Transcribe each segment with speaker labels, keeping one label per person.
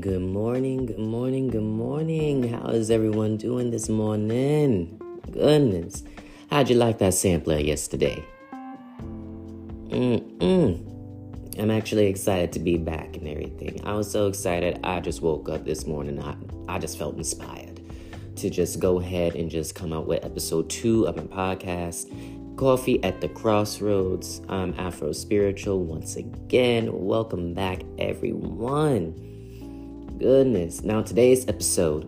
Speaker 1: Good morning, good morning, good morning. How is everyone doing this morning? Goodness. How'd you like that sampler yesterday? Mm-mm. I'm actually excited to be back and everything. I was so excited. I just woke up this morning. I, I just felt inspired to just go ahead and just come out with episode two of my podcast, Coffee at the Crossroads. I'm Afro Spiritual once again. Welcome back, everyone goodness. Now, today's episode,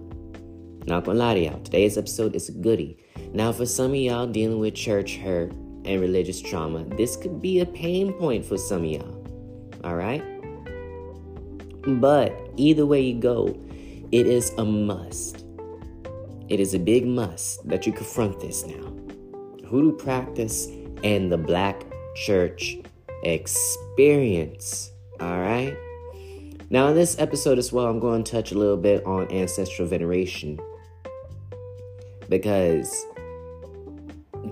Speaker 1: not gonna lie to y'all, today's episode is a goodie. Now, for some of y'all dealing with church hurt and religious trauma, this could be a pain point for some of y'all. All right? But either way you go, it is a must. It is a big must that you confront this now. Hoodoo practice and the black church experience. All right? Now, in this episode as well, I'm going to touch a little bit on ancestral veneration because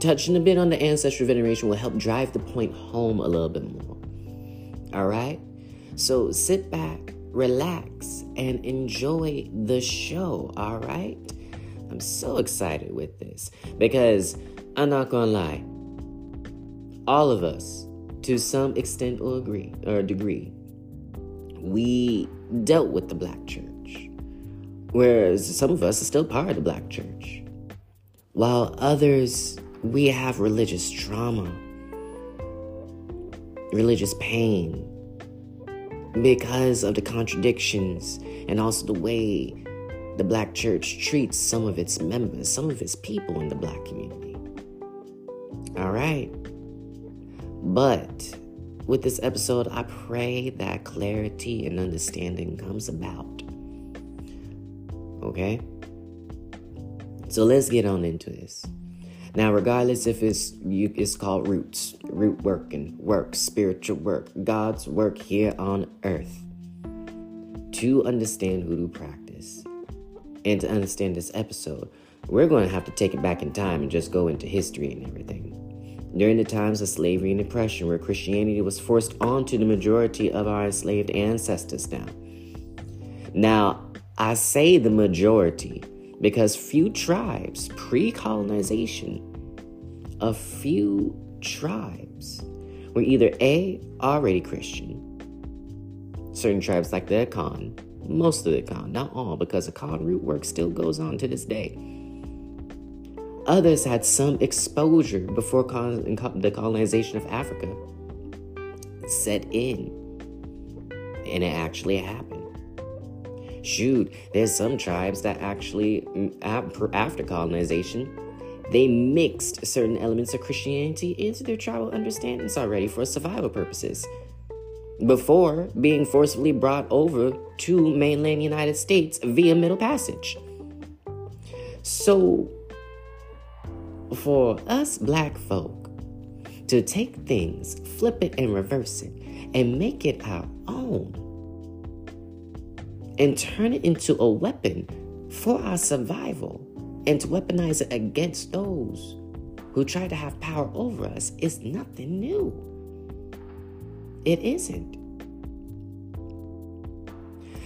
Speaker 1: touching a bit on the ancestral veneration will help drive the point home a little bit more. All right? So sit back, relax, and enjoy the show. All right? I'm so excited with this because I'm not gonna lie, all of us, to some extent or agree or degree, we dealt with the black church, whereas some of us are still part of the black church, while others, we have religious trauma, religious pain, because of the contradictions and also the way the black church treats some of its members, some of its people in the black community. All right. But with this episode, I pray that clarity and understanding comes about. Okay? So let's get on into this. Now, regardless if it's you, it's called roots, root working, work, spiritual work, God's work here on earth. To understand hoodoo practice and to understand this episode, we're going to have to take it back in time and just go into history and everything during the times of slavery and oppression, where Christianity was forced onto the majority of our enslaved ancestors now. Now, I say the majority because few tribes pre colonization, a few tribes were either A, already Christian, certain tribes like the Akan, most of the Akan, not all, because Akan root work still goes on to this day Others had some exposure before the colonization of Africa set in. And it actually happened. Shoot, there's some tribes that actually, mm, after colonization, they mixed certain elements of Christianity into their tribal understandings already for survival purposes before being forcibly brought over to mainland United States via Middle Passage. So, for us black folk to take things, flip it and reverse it, and make it our own, and turn it into a weapon for our survival, and to weaponize it against those who try to have power over us is nothing new. It isn't.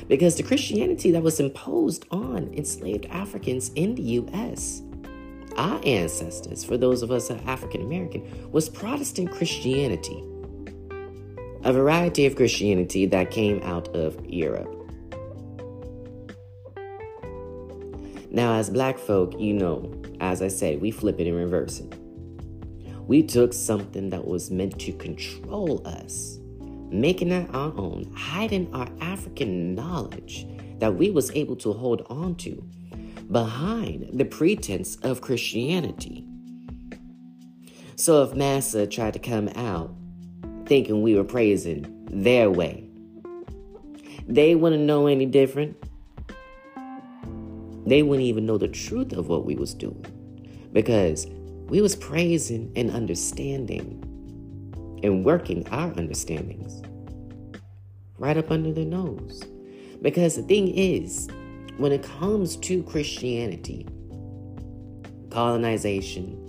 Speaker 1: Because the Christianity that was imposed on enslaved Africans in the U.S our ancestors, for those of us African American, was Protestant Christianity. A variety of Christianity that came out of Europe. Now, as black folk, you know, as I said, we flip it and reverse it. We took something that was meant to control us, making it our own, hiding our African knowledge that we was able to hold on to behind the pretense of Christianity. So if Massa tried to come out thinking we were praising their way, they wouldn't know any different. They wouldn't even know the truth of what we was doing because we was praising and understanding and working our understandings right up under their nose. Because the thing is, when it comes to Christianity, colonization,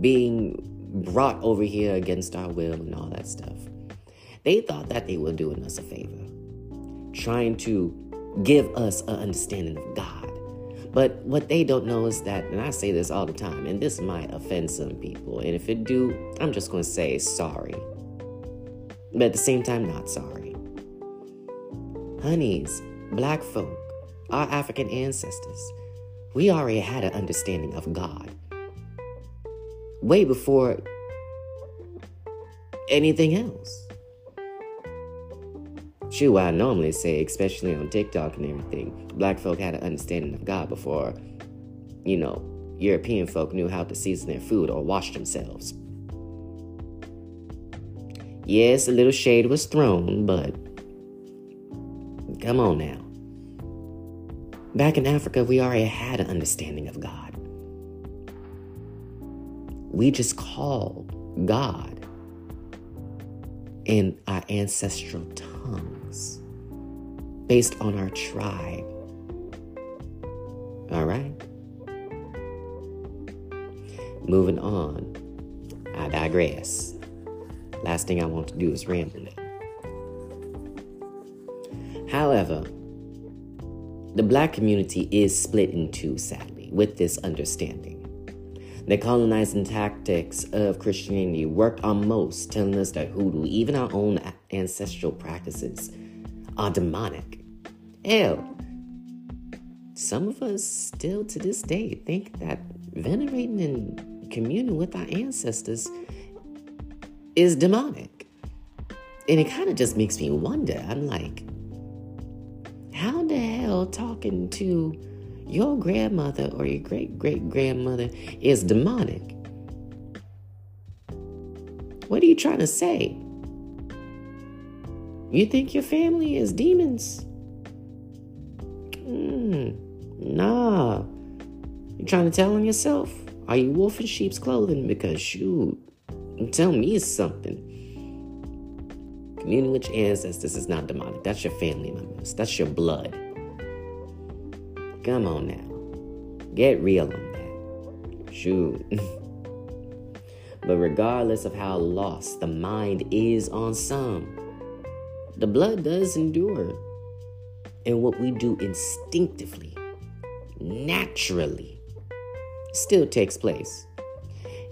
Speaker 1: being brought over here against our will and all that stuff, they thought that they were doing us a favor. trying to give us an understanding of God. But what they don't know is that, and I say this all the time, and this might offend some people, and if it do, I'm just going to say sorry. But at the same time, not sorry. Honeys, black folk, our African ancestors, we already had an understanding of God. Way before anything else. Shoot, I normally say, especially on TikTok and everything, black folk had an understanding of God before, you know, European folk knew how to season their food or wash themselves. Yes, a little shade was thrown, but come on now. Back in Africa, we already had an understanding of God. We just called God in our ancestral tongues based on our tribe. All right? Moving on. I digress. Last thing I want to do is ramble now. However, the black community is split in two, sadly, with this understanding. The colonizing tactics of Christianity worked on most, telling us that hoodoo, even our own ancestral practices, are demonic. Hell, some of us still to this day think that venerating and communing with our ancestors is demonic. And it kind of just makes me wonder. I'm like, how the hell talking to your grandmother or your great great grandmother is demonic. What are you trying to say? You think your family is demons? Mm, nah. You trying to tell on yourself? Are you wolf in sheep's clothing? Because shoot, tell me something. Communing with your ancestors is not demonic. That's your family members. That's your blood. Come on now. Get real on that. Shoot. but regardless of how lost the mind is on some, the blood does endure. And what we do instinctively, naturally, still takes place.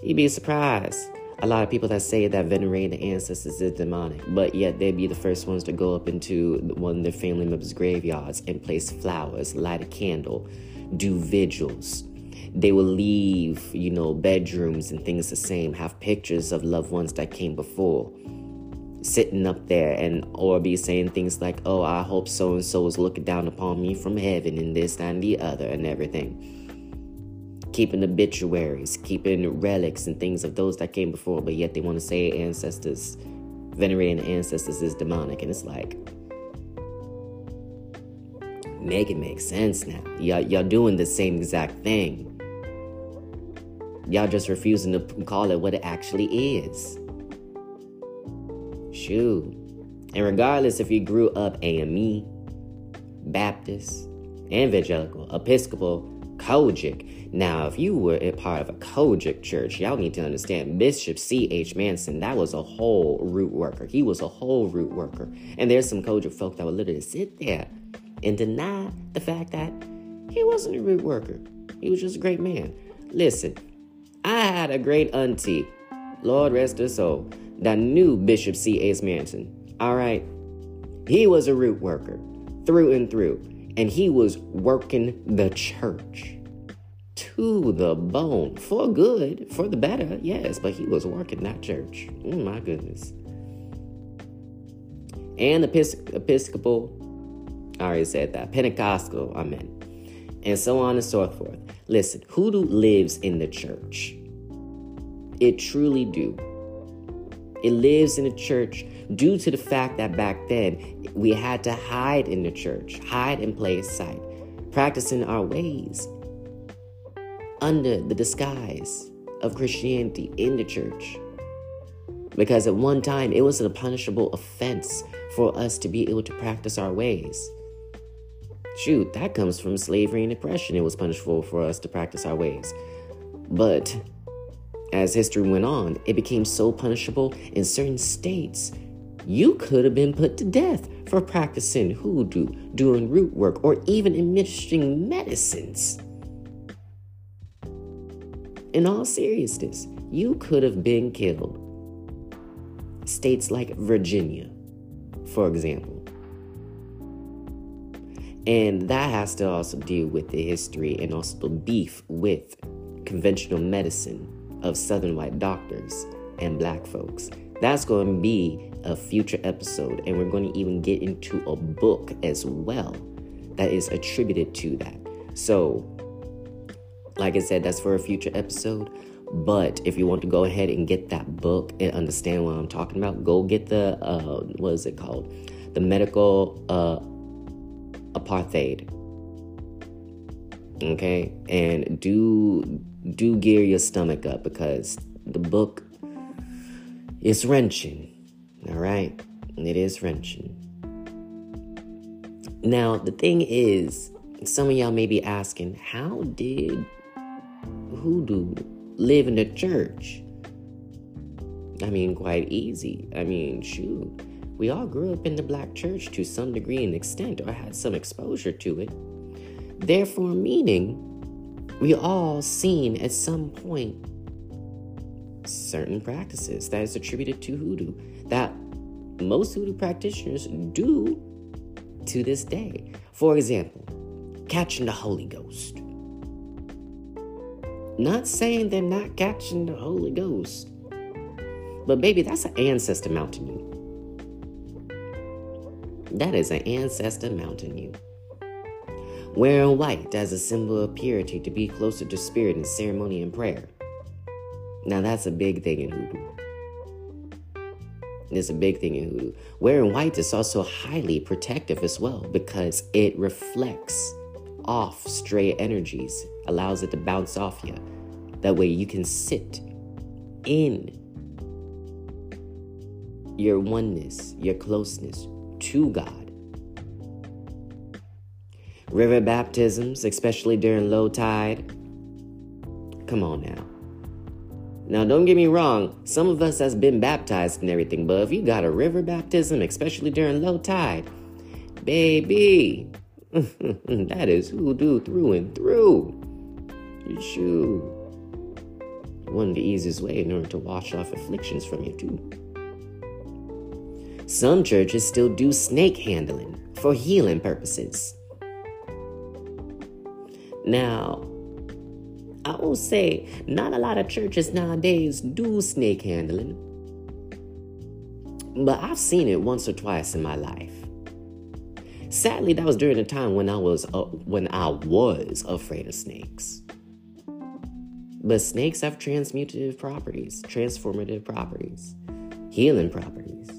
Speaker 1: You'd be surprised a lot of people that say that venerating the ancestors is demonic, but yet they'd be the first ones to go up into one of their family members' graveyards and place flowers, light a candle, do vigils. They will leave, you know, bedrooms and things the same, have pictures of loved ones that came before sitting up there and or be saying things like, oh, I hope so and so is looking down upon me from heaven and this and the other and everything keeping obituaries, keeping relics and things of those that came before, but yet they want to say ancestors, venerating ancestors is demonic. And it's like, make it make sense now. Y'all, y'all doing the same exact thing. Y'all just refusing to call it what it actually is. Shoot. And regardless if you grew up AME, Baptist, Evangelical, Episcopal, COGIC. Now, if you were a part of a COGIC church, y'all need to understand Bishop C.H. Mason, that was a whole root worker. He was a whole root worker. And there's some COGIC folk that would literally sit there and deny the fact that he wasn't a root worker. He was just a great man. Listen, I had a great auntie, Lord rest her soul, that knew Bishop C.H. Mason. All right? He was a root worker through and through and he was working the church to the bone for good, for the better, yes, but he was working that church. Oh my goodness. And the Episcopal, I already said that, Pentecostal, I meant, and so on and so forth. Listen, hoodoo lives in the church. It truly do. It lives in the church due to the fact that back then we had to hide in the church, hide in plain sight, practicing our ways under the disguise of Christianity in the church. Because at one time it was a punishable offense for us to be able to practice our ways. Shoot, that comes from slavery and oppression. It was punishable for us to practice our ways. But as history went on, it became so punishable in certain states You could have been put to death for practicing hoodoo, doing root work, or even administering medicines. In all seriousness, you could have been killed. States like Virginia, for example. And that has to also deal with the history and also the beef with conventional medicine of Southern white doctors and black folks. That's going to be a future episode, and we're going to even get into a book as well that is attributed to that. So, like I said, that's for a future episode. But if you want to go ahead and get that book and understand what I'm talking about, go get the uh, what is it called? The medical uh, apartheid. Okay, and do do gear your stomach up because the book is wrenching. All right, it is wrenching. Now the thing is, some of y'all may be asking, how did hoodoo live in the church? I mean, quite easy. I mean, shoot we all grew up in the black church to some degree and extent or had some exposure to it. Therefore, meaning we all seen at some point certain practices that is attributed to hoodoo that most hoodoo practitioners do to this day. For example, catching the Holy Ghost. Not saying they're not catching the Holy Ghost, but baby, that's an ancestor mounting you. That is an ancestor mounting you. Wearing white as a symbol of purity to be closer to spirit in ceremony and prayer. Now that's a big thing in hoodoo. It's a big thing in hoodoo. Wearing white is also highly protective as well because it reflects off stray energies, allows it to bounce off you. That way you can sit in your oneness, your closeness to God. River baptisms, especially during low tide. Come on now. Now, don't get me wrong, some of us has been baptized and everything, but if you got a river baptism, especially during low tide, baby, that is hoodoo through and through. Shoot. One of the easiest way in order to wash off afflictions from you, too. Some churches still do snake handling for healing purposes. Now, I will say, not a lot of churches nowadays do snake handling, but I've seen it once or twice in my life. Sadly, that was during a time when I was uh, when I was afraid of snakes. But snakes have transmutative properties, transformative properties, healing properties.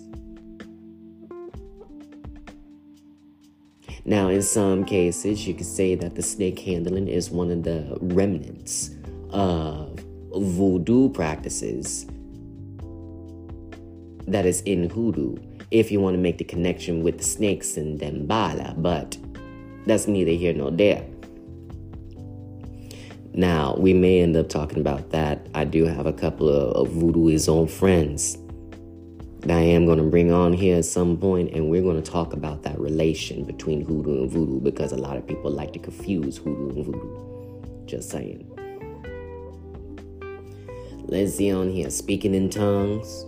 Speaker 1: Now, in some cases, you could say that the snake handling is one of the remnants of voodoo practices that is in hoodoo if you want to make the connection with the snakes and Dambala, but that's neither here nor there. Now, we may end up talking about that. I do have a couple of, of voodooism friends that I am going to bring on here at some point, and we're going to talk about that relation between hoodoo and voodoo because a lot of people like to confuse hoodoo and voodoo. Just saying. Let's see on here speaking in tongues.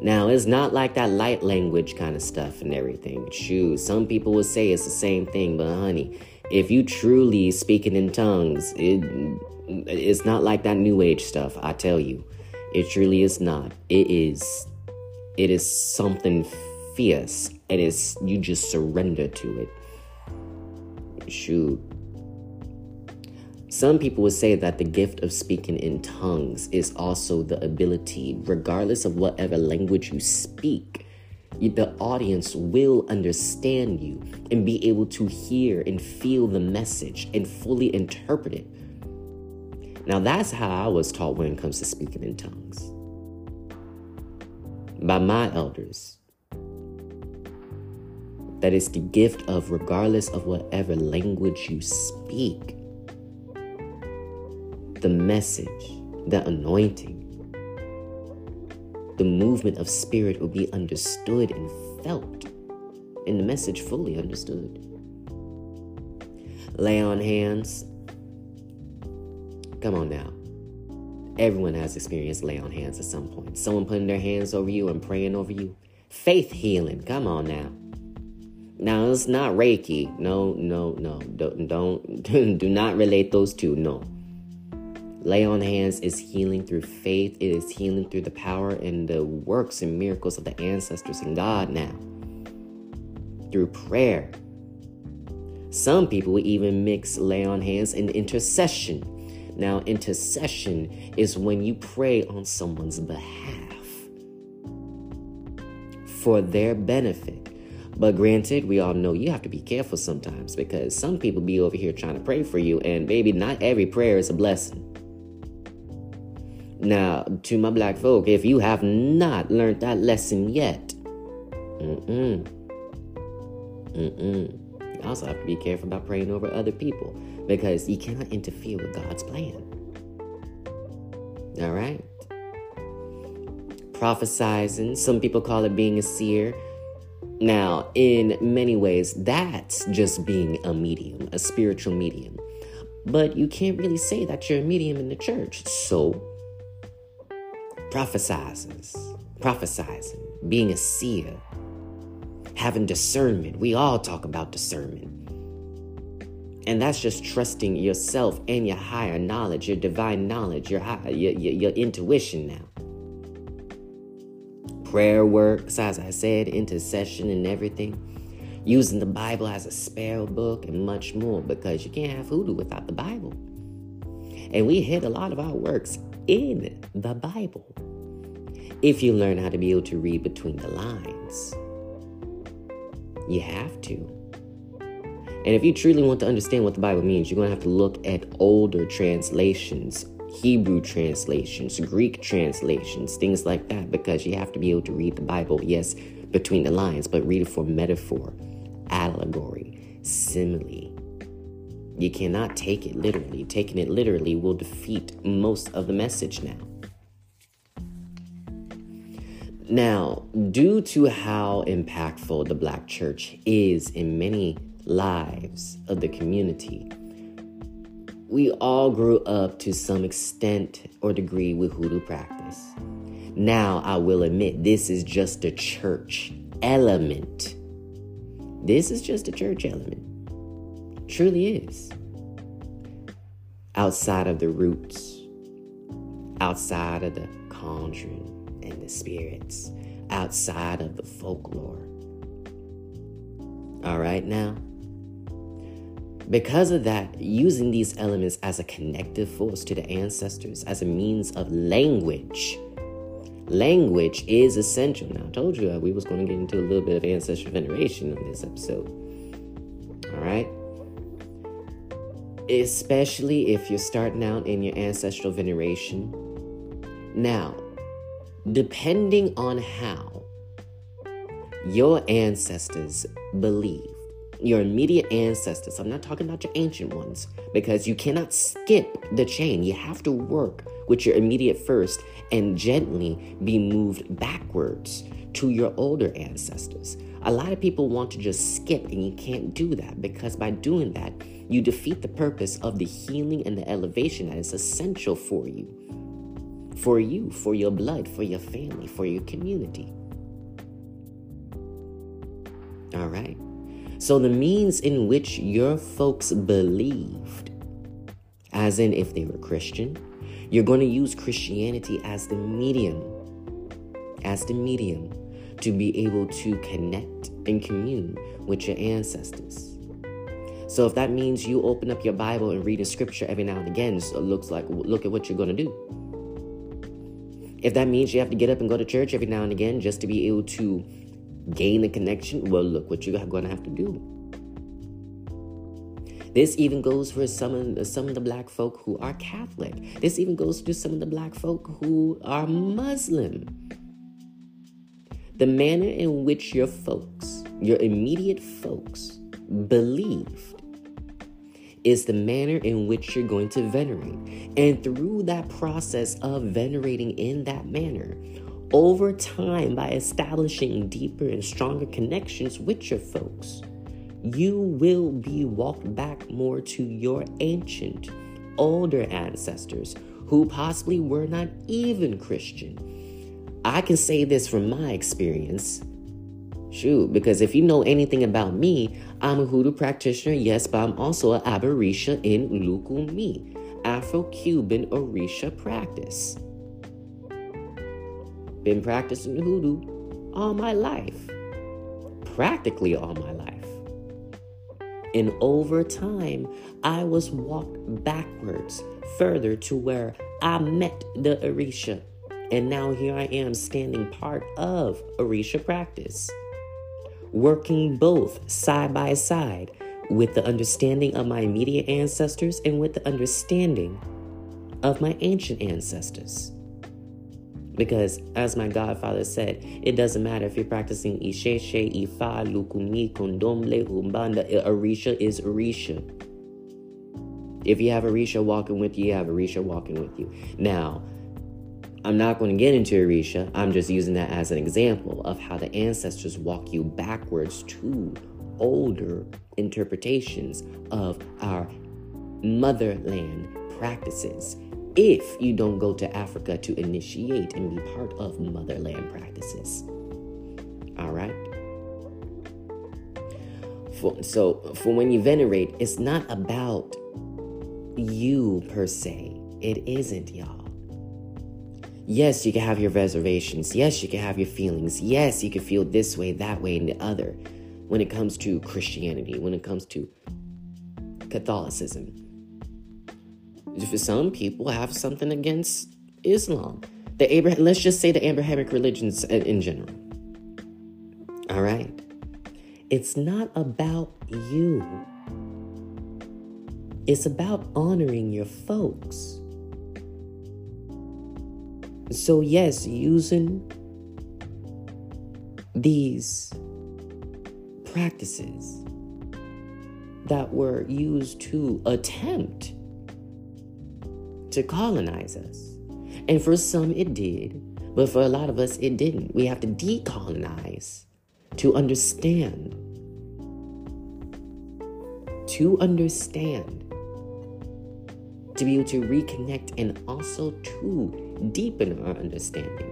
Speaker 1: Now, it's not like that light language kind of stuff and everything. Shoot, some people would say it's the same thing, but honey, if you truly speaking in tongues, it it's not like that new age stuff, I tell you. It truly is not. It is it is something fierce. It is you just surrender to it. Shoot. Some people would say that the gift of speaking in tongues is also the ability, regardless of whatever language you speak, the audience will understand you and be able to hear and feel the message and fully interpret it now, that's how I was taught when it comes to speaking in tongues by my elders. That is the gift of, regardless of whatever language you speak, the message, the anointing the movement of spirit will be understood and felt, and the message fully understood. Lay on hands. Come on now. Everyone has experienced lay on hands at some point. Someone putting their hands over you and praying over you. Faith healing. Come on now. Now it's not Reiki. No, no, no. Don't, don't do not relate those two. No. Lay on hands is healing through faith. It is healing through the power and the works and miracles of the ancestors and God now. Through prayer. Some people even mix lay on hands and intercession now, intercession is when you pray on someone's behalf for their benefit. But granted, we all know you have to be careful sometimes because some people be over here trying to pray for you, and baby, not every prayer is a blessing. Now, to my black folk, if you have not learned that lesson yet, mm-mm, mm-mm. You also have to be careful about praying over other people because you cannot interfere with God's plan. All right? Prophesizing, some people call it being a seer. Now, in many ways, that's just being a medium, a spiritual medium. But you can't really say that you're a medium in the church. So, prophesizes, prophesizing, being a seer, having discernment. We all talk about discernment. And that's just trusting yourself and your higher knowledge, your divine knowledge, your, high, your, your, your intuition now. Prayer works, as I said, intercession and everything. Using the Bible as a spell book and much more because you can't have hoodoo without the Bible. And we hid a lot of our works in the Bible. If you learn how to be able to read between the lines, you have to. And if you truly want to understand what the Bible means, you're going to have to look at older translations, Hebrew translations, Greek translations, things like that, because you have to be able to read the Bible, yes, between the lines, but read it for metaphor, allegory, simile. You cannot take it literally. Taking it literally will defeat most of the message now. Now, due to how impactful the black church is in many lives of the community. We all grew up to some extent or degree with hoodoo practice. Now, I will admit, this is just a church element. This is just a church element. Truly is. Outside of the roots, outside of the conjuring and the spirits, outside of the folklore. All right, now because of that, using these elements as a connective force to the ancestors, as a means of language. Language is essential. Now, I told you uh, we was going to get into a little bit of ancestral veneration on this episode. All right? Especially if you're starting out in your ancestral veneration. Now, depending on how your ancestors believe, your immediate ancestors. I'm not talking about your ancient ones because you cannot skip the chain. You have to work with your immediate first and gently be moved backwards to your older ancestors. A lot of people want to just skip, and you can't do that because by doing that, you defeat the purpose of the healing and the elevation that is essential for you. For you, for your blood, for your family, for your community. All right. So, the means in which your folks believed, as in if they were Christian, you're going to use Christianity as the medium, as the medium to be able to connect and commune with your ancestors. So if that means you open up your Bible and read a scripture every now and again, so it looks like look at what you're going to do. If that means you have to get up and go to church every now and again just to be able to gain a connection, well, look what you're going to have to do. This even goes for some of, some of the black folk who are Catholic. This even goes to some of the black folk who are Muslim. The manner in which your folks, your immediate folks, believed is the manner in which you're going to venerate. And through that process of venerating in that manner, over time by establishing deeper and stronger connections with your folks, you will be walked back more to your ancient, older ancestors who possibly were not even Christian. I can say this from my experience. Shoot, because if you know anything about me, I'm a hoodoo practitioner, yes, but I'm also an Aborisha in Lukumi, Afro Cuban Orisha practice. Been practicing hoodoo all my life, practically all my life. And over time, I was walked backwards further to where I met the Orisha. And now here I am standing part of Orisha practice, working both side by side with the understanding of my immediate ancestors and with the understanding of my ancient ancestors. Because, as my godfather said, it doesn't matter if you're practicing Isheshe, Ifa, Lukumi, Candomblé, Umbanda, Orisha is Orisha. If you have Orisha walking with you, you have Orisha walking with you. Now, I'm not going to get into Orisha. I'm just using that as an example of how the ancestors walk you backwards to older interpretations of our motherland practices if you don't go to Africa to initiate and be part of motherland practices. All right? For, so, for when you venerate, it's not about you per se. It isn't, y'all. Yes, you can have your reservations. Yes, you can have your feelings. Yes, you can feel this way, that way, and the other when it comes to Christianity, when it comes to Catholicism some people have something against Islam. The Abraham, let's just say the Abrahamic religions in general. All right. It's not about you. It's about honoring your folks. So, yes, using these practices that were used to attempt to colonize us. And for some, it did. But for a lot of us, it didn't. We have to decolonize to understand. To understand. To be able to reconnect and also to deepen our understanding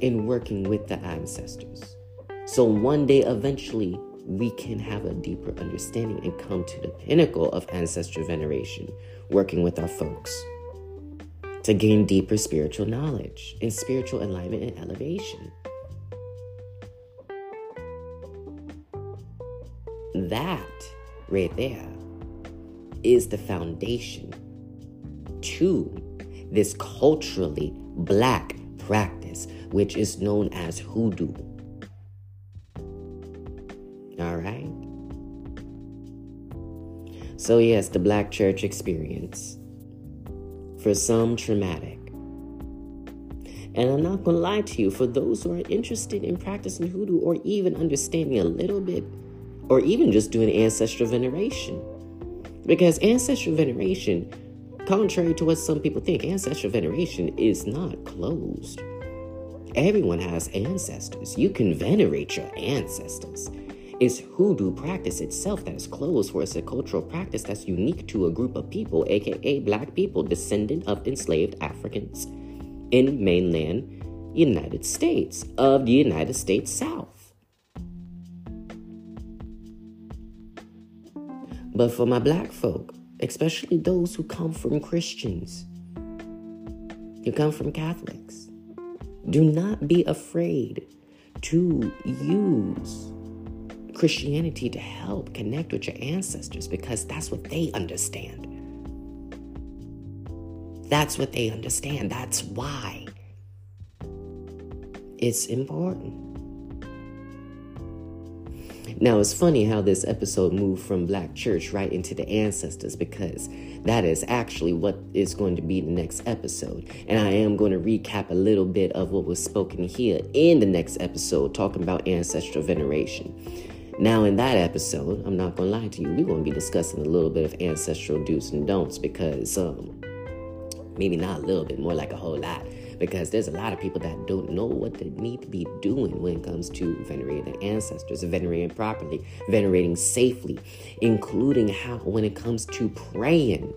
Speaker 1: in working with the ancestors. So one day, eventually, we can have a deeper understanding and come to the pinnacle of ancestral veneration, working with our folks to gain deeper spiritual knowledge and spiritual alignment and elevation. That right there is the foundation to this culturally black practice, which is known as hoodoo. All right? So, yes, the black church experience for some traumatic. And I'm not going to lie to you, for those who are interested in practicing hoodoo or even understanding a little bit, or even just doing ancestral veneration. Because ancestral veneration, contrary to what some people think, ancestral veneration is not closed. Everyone has ancestors. You can venerate your ancestors. It's hoodoo practice itself that is closed, for it's a cultural practice that's unique to a group of people, aka black people, descendant of enslaved Africans in mainland United States of the United States South. But for my black folk, especially those who come from Christians, who come from Catholics, do not be afraid to use Christianity to help connect with your ancestors because that's what they understand. That's what they understand. That's why it's important. Now, it's funny how this episode moved from Black Church right into the ancestors because that is actually what is going to be the next episode. And I am going to recap a little bit of what was spoken here in the next episode, talking about ancestral veneration. Now, in that episode, I'm not going to lie to you, we're going to be discussing a little bit of ancestral do's and don'ts because, um, maybe not a little bit, more like a whole lot. because there's a lot of people that don't know what they need to be doing when it comes to venerating their ancestors, venerating properly, venerating safely, including how when it comes to praying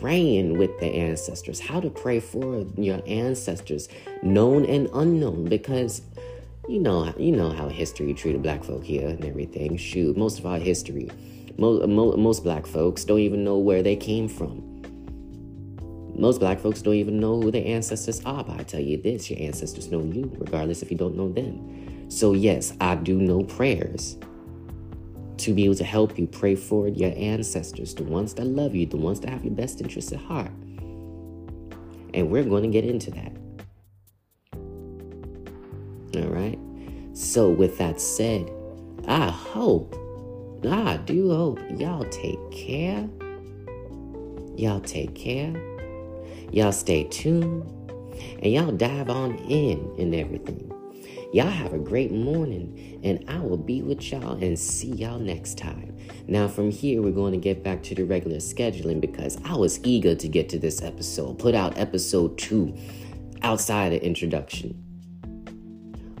Speaker 1: praying with the ancestors, how to pray for your ancestors, known and unknown, because you know you know how history treated black folk here and everything. Shoot, most of our history, most, most black folks don't even know where they came from. Most black folks don't even know who their ancestors are, but I tell you this your ancestors know you, regardless if you don't know them. So, yes, I do know prayers to be able to help you pray for your ancestors, the ones that love you, the ones that have your best interests at heart. And we're going to get into that. All right. So, with that said, I hope, I do hope y'all take care. Y'all take care. Y'all stay tuned. And y'all dive on in and everything. Y'all have a great morning, and I will be with y'all and see y'all next time. Now, from here, we're going to get back to the regular scheduling because I was eager to get to this episode, put out episode two outside of introduction.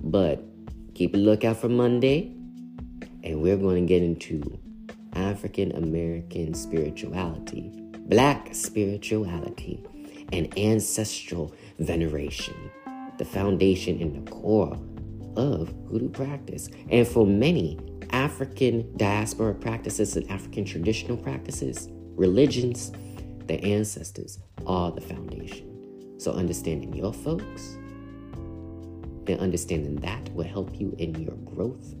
Speaker 1: But keep a lookout for Monday, and we're going to get into African American spirituality, Black spirituality, and ancestral veneration, the foundation and the core of hoodoo practice. And for many African diaspora practices and African traditional practices, religions, the ancestors are the foundation. So understanding your folks and understanding that will help you in your growth,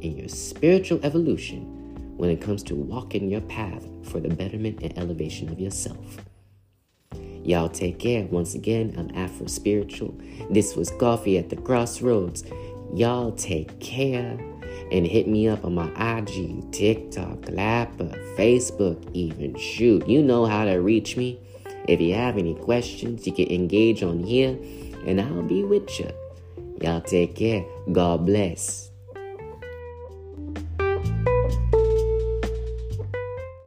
Speaker 1: in your spiritual evolution when it comes to walking your path for the betterment and elevation of yourself. Y'all take care. Once again, I'm Afro Spiritual. This was Coffee at the Crossroads. Y'all take care and hit me up on my IG, TikTok, Clapper, Facebook, even. Shoot, you know how to reach me. If you have any questions, you can engage on here and I'll be with you. Y'all take care. God bless.